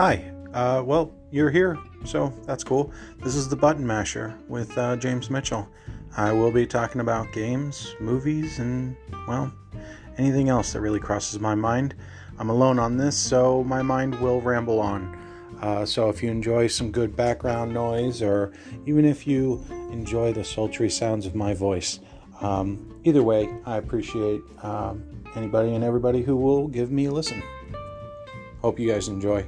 Hi. Uh, well, you're here, so that's cool. This is the Button Masher with uh, James Mitchell. I will be talking about games, movies, and, well, anything else that really crosses my mind. I'm alone on this, so my mind will ramble on. Uh, so if you enjoy some good background noise, or even if you enjoy the sultry sounds of my voice, um, either way, I appreciate um, anybody and everybody who will give me a listen. Hope you guys enjoy.